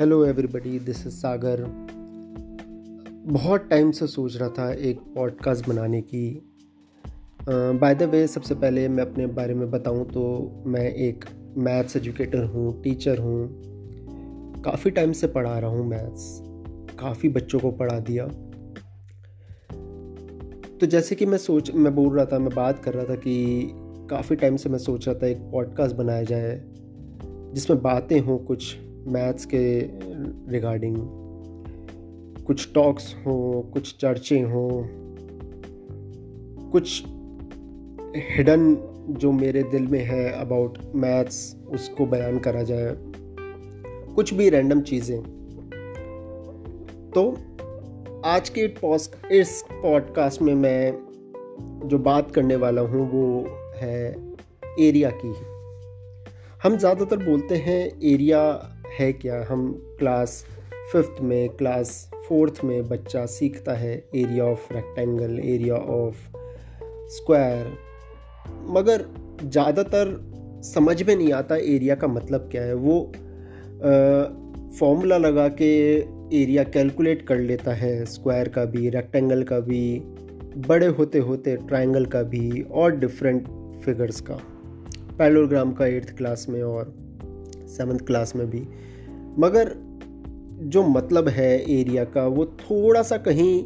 Hello everybody this is Sagar बहुत time से सोच रहा था एक पॉडकास्ट बनाने की। बाय द वे सबसे पहले मैं अपने बारे में बताऊँ तो मैं एक मैथ्स एजुकेटर हूँ टीचर हूँ। काफ़ी टाइम से पढ़ा रहा हूँ मैथ्स काफ़ी बच्चों को पढ़ा दिया। तो जैसे कि मैं सोच, मैं बोल रहा था, मैं बात कर रहा था कि काफ़ी टाइम से मैं सोच रहा था एक पॉडकास्ट बनाया जाए, जिसमें बातें हों कुछ। मैथ्स के रिगार्डिंग कुछ टॉक्स हों, कुछ चर्चे हों, कुछ हिडन जो मेरे दिल में है अबाउट मैथ्स, उसको बयान करा जाए, कुछ भी रैंडम चीज़ें। तो आज के इस पॉडकास्ट में मैं जो बात करने वाला हूँ, वो है एरिया की। हम ज़्यादातर बोलते हैं एरिया है क्या? हम क्लास फिफ्थ में क्लास फोर्थ में बच्चा सीखता है area of rectangle area of square मगर ज़्यादातर समझ में नहीं आता एरिया का मतलब क्या है। वो फॉर्मूला लगा के एरिया कैलकुलेट कर लेता है स्क्वायर का भी रेक्टेंगल का भी, बड़े होते होते ट्रायंगल का भी, और डिफरेंट फिगर्स का। पैलोग्राम का एट्थ क्लास में और सेवन्थ क्लास में भी। मगर जो मतलब है एरिया का, वो थोड़ा सा कहीं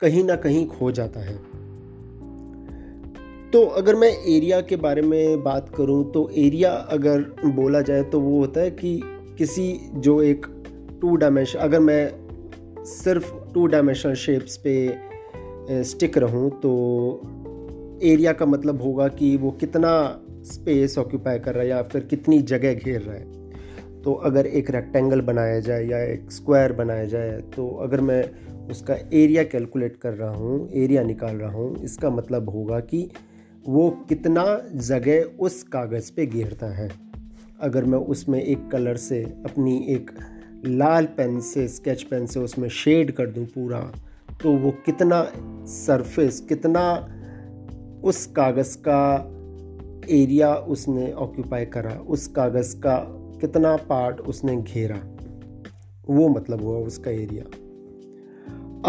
कहीं ना कहीं खो जाता है। तो अगर मैं एरिया के बारे में बात करूँ तो एरिया अगर बोला जाए तो वो होता है कि किसी जो एक टू डायमेंशन अगर मैं सिर्फ़ टू डायमेंशनल शेप्स पे स्टिक रहूँ तो एरिया का मतलब होगा कि वो कितना स्पेस ऑक्यूपाई कर रहा है या फिर कितनी जगह घेर रहा है। तो अगर एक रेक्टेंगल बनाया जाए या एक स्क्वायर बनाया जाए तो अगर मैं उसका एरिया कैलकुलेट कर रहा हूँ एरिया निकाल रहा हूँ, इसका मतलब होगा कि वो कितना जगह उस कागज़ पे घेरता है। अगर मैं उसमें एक कलर से अपनी एक लाल पेन से स्केच पेन से उसमें शेड कर दूँ पूरा तो वो कितना सरफेस कितना उस कागज़ का एरिया उसने ऑक्यूपाई करा, उस कागज़ का कितना पार्ट उसने घेरा। वो मतलब हुआ उसका एरिया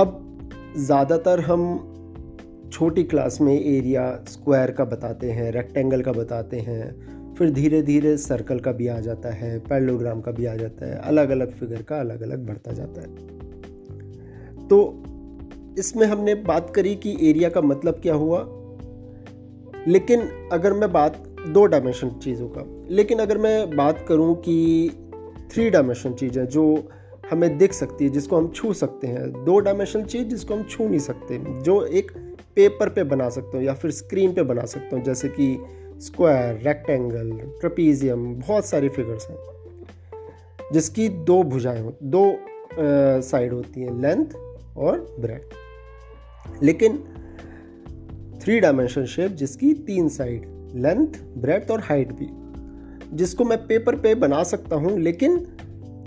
अब ज़्यादातर हम छोटी क्लास में एरिया स्क्वायर का बताते हैं रेक्टेंगल का बताते हैं, फिर धीरे धीरे सर्कल का भी आ जाता है पैलोग्राम का भी आ जाता है अलग अलग फिगर का अलग अलग बढ़ता जाता है। तो इसमें हमने बात करी कि एरिया का मतलब क्या हुआ? लेकिन अगर मैं बात दो डायमेंशन चीज़ों का, लेकिन अगर मैं बात करूँ कि थ्री डायमेंशन चीज़ें जो हमें दिख सकती है, जिसको हम छू सकते हैं। दो डायमेंशन चीज़ जिसको हम छू नहीं सकते, जो एक पेपर पे बना सकते हो या फिर स्क्रीन पे बना सकते हो, जैसे कि स्क्वायर रेक्टेंगल ट्रपीजियम बहुत सारी फिगर्स हैं, जिसकी दो भुजाएँ हो, दो साइड होती हैं लेंथ और ब्रेथ लेकिन थ्री डायमेंशन शेप जिसकी तीन साइड, लेंथ ब्रेथ और हाइट भी। जिसको मैं पेपर पे बना सकता हूँ, लेकिन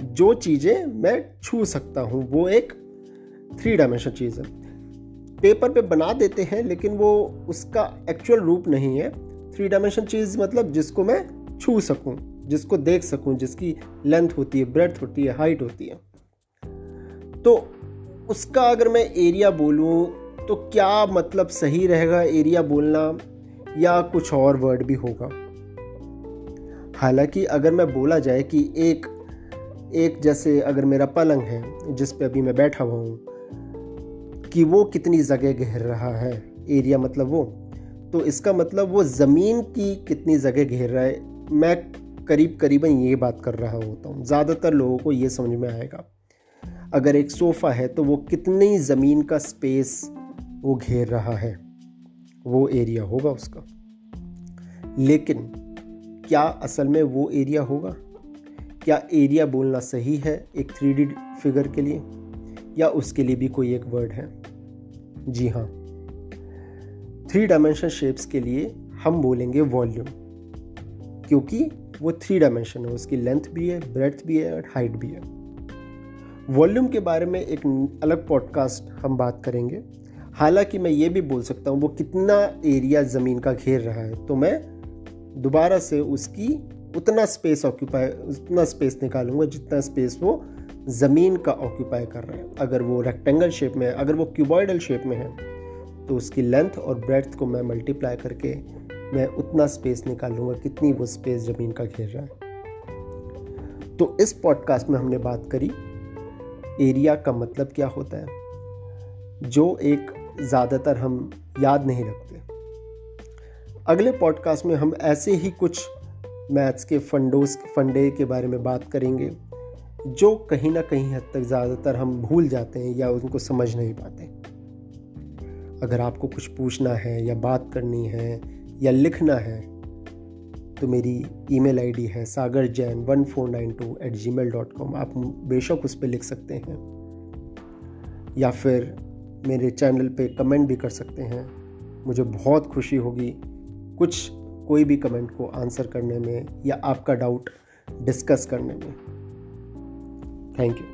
जो चीज़ें मैं छू सकता हूँ, वो एक थ्री डायमेंशन चीज़ है। पेपर पे बना देते हैं, लेकिन वो उसका एक्चुअल रूप नहीं है। थ्री डायमेंशन चीज़ मतलब जिसको मैं छू सकूँ, जिसको देख सकूँ, जिसकी लेंथ होती है ब्रेथ होती है, हाइट होती है। तो उसका अगर मैं एरिया बोलूँ तो क्या मतलब सही रहेगा एरिया बोलना या कुछ और वर्ड भी होगा? हालाँकि अगर मैं बोला जाए कि एक एक जैसे अगर मेरा पलंग है, जिस पे अभी मैं बैठा हुआ हूँ, कि वो कितनी जगह घेर रहा है? एरिया मतलब वो। तो इसका मतलब वो ज़मीन की कितनी जगह घेर रहा है? मैं करीब करीबन ये बात कर रहा होता हूँ। ज़्यादातर लोगों को ये समझ में आएगा। अगर एक सोफ़ा है तो वो कितनी ज़मीन का स्पेस वो घेर रहा है। वो एरिया होगा उसका। लेकिन क्या असल में वो एरिया होगा? क्या एरिया बोलना सही है एक थ्री फिगर के लिए? या उसके लिए भी कोई एक वर्ड है? जी हाँ। थ्री डायमेंशन शेप्स के लिए हम बोलेंगे वॉल्यूम क्योंकि वो थ्री डायमेंशन है, उसकी लेंथ भी है ब्रेथ भी है और हाइट भी है। वॉल्यूम के बारे में एक अलग पॉडकास्ट हम बात करेंगे। हालाँकि मैं ये भी बोल सकता हूँ, वो कितना एरिया ज़मीन का घेर रहा है तो मैं दोबारा से उसकी उतना स्पेस ऑक्यूपाई उतना स्पेस निकालूँगा जितना स्पेस वो ज़मीन का ऑक्यूपाई कर रहा है। अगर वो रेक्टेंगल शेप में है, अगर वो क्यूबॉइडल शेप में है तो उसकी लेंथ और ब्रेथ को मैं मल्टीप्लाई करके मैं उतना स्पेस निकालूँगा कितनी वो स्पेस ज़मीन का घेर रहा है। तो इस पॉडकास्ट में हमने बात करी एरिया का मतलब क्या होता है? जो एक ज़्यादातर हम याद नहीं रखते। अगले पॉडकास्ट में हम ऐसे ही कुछ मैथ्स के फंडोस, फंडे के बारे में बात करेंगे, जो कहीं ना कहीं हद तक ज़्यादातर हम भूल जाते हैं या उनको समझ नहीं पाते। अगर आपको कुछ पूछना है या बात करनी है या लिखना है तो मेरी ईमेल आईडी है Sagar Jain one four nine two eight gmail dot com आप बेशक उस पर लिख सकते हैं। या फिर मेरे चैनल पे कमेंट भी कर सकते हैं। मुझे बहुत खुशी होगी कुछ, कोई भी कमेंट को आंसर करने में या आपका डाउट डिस्कस करने में। Thank you.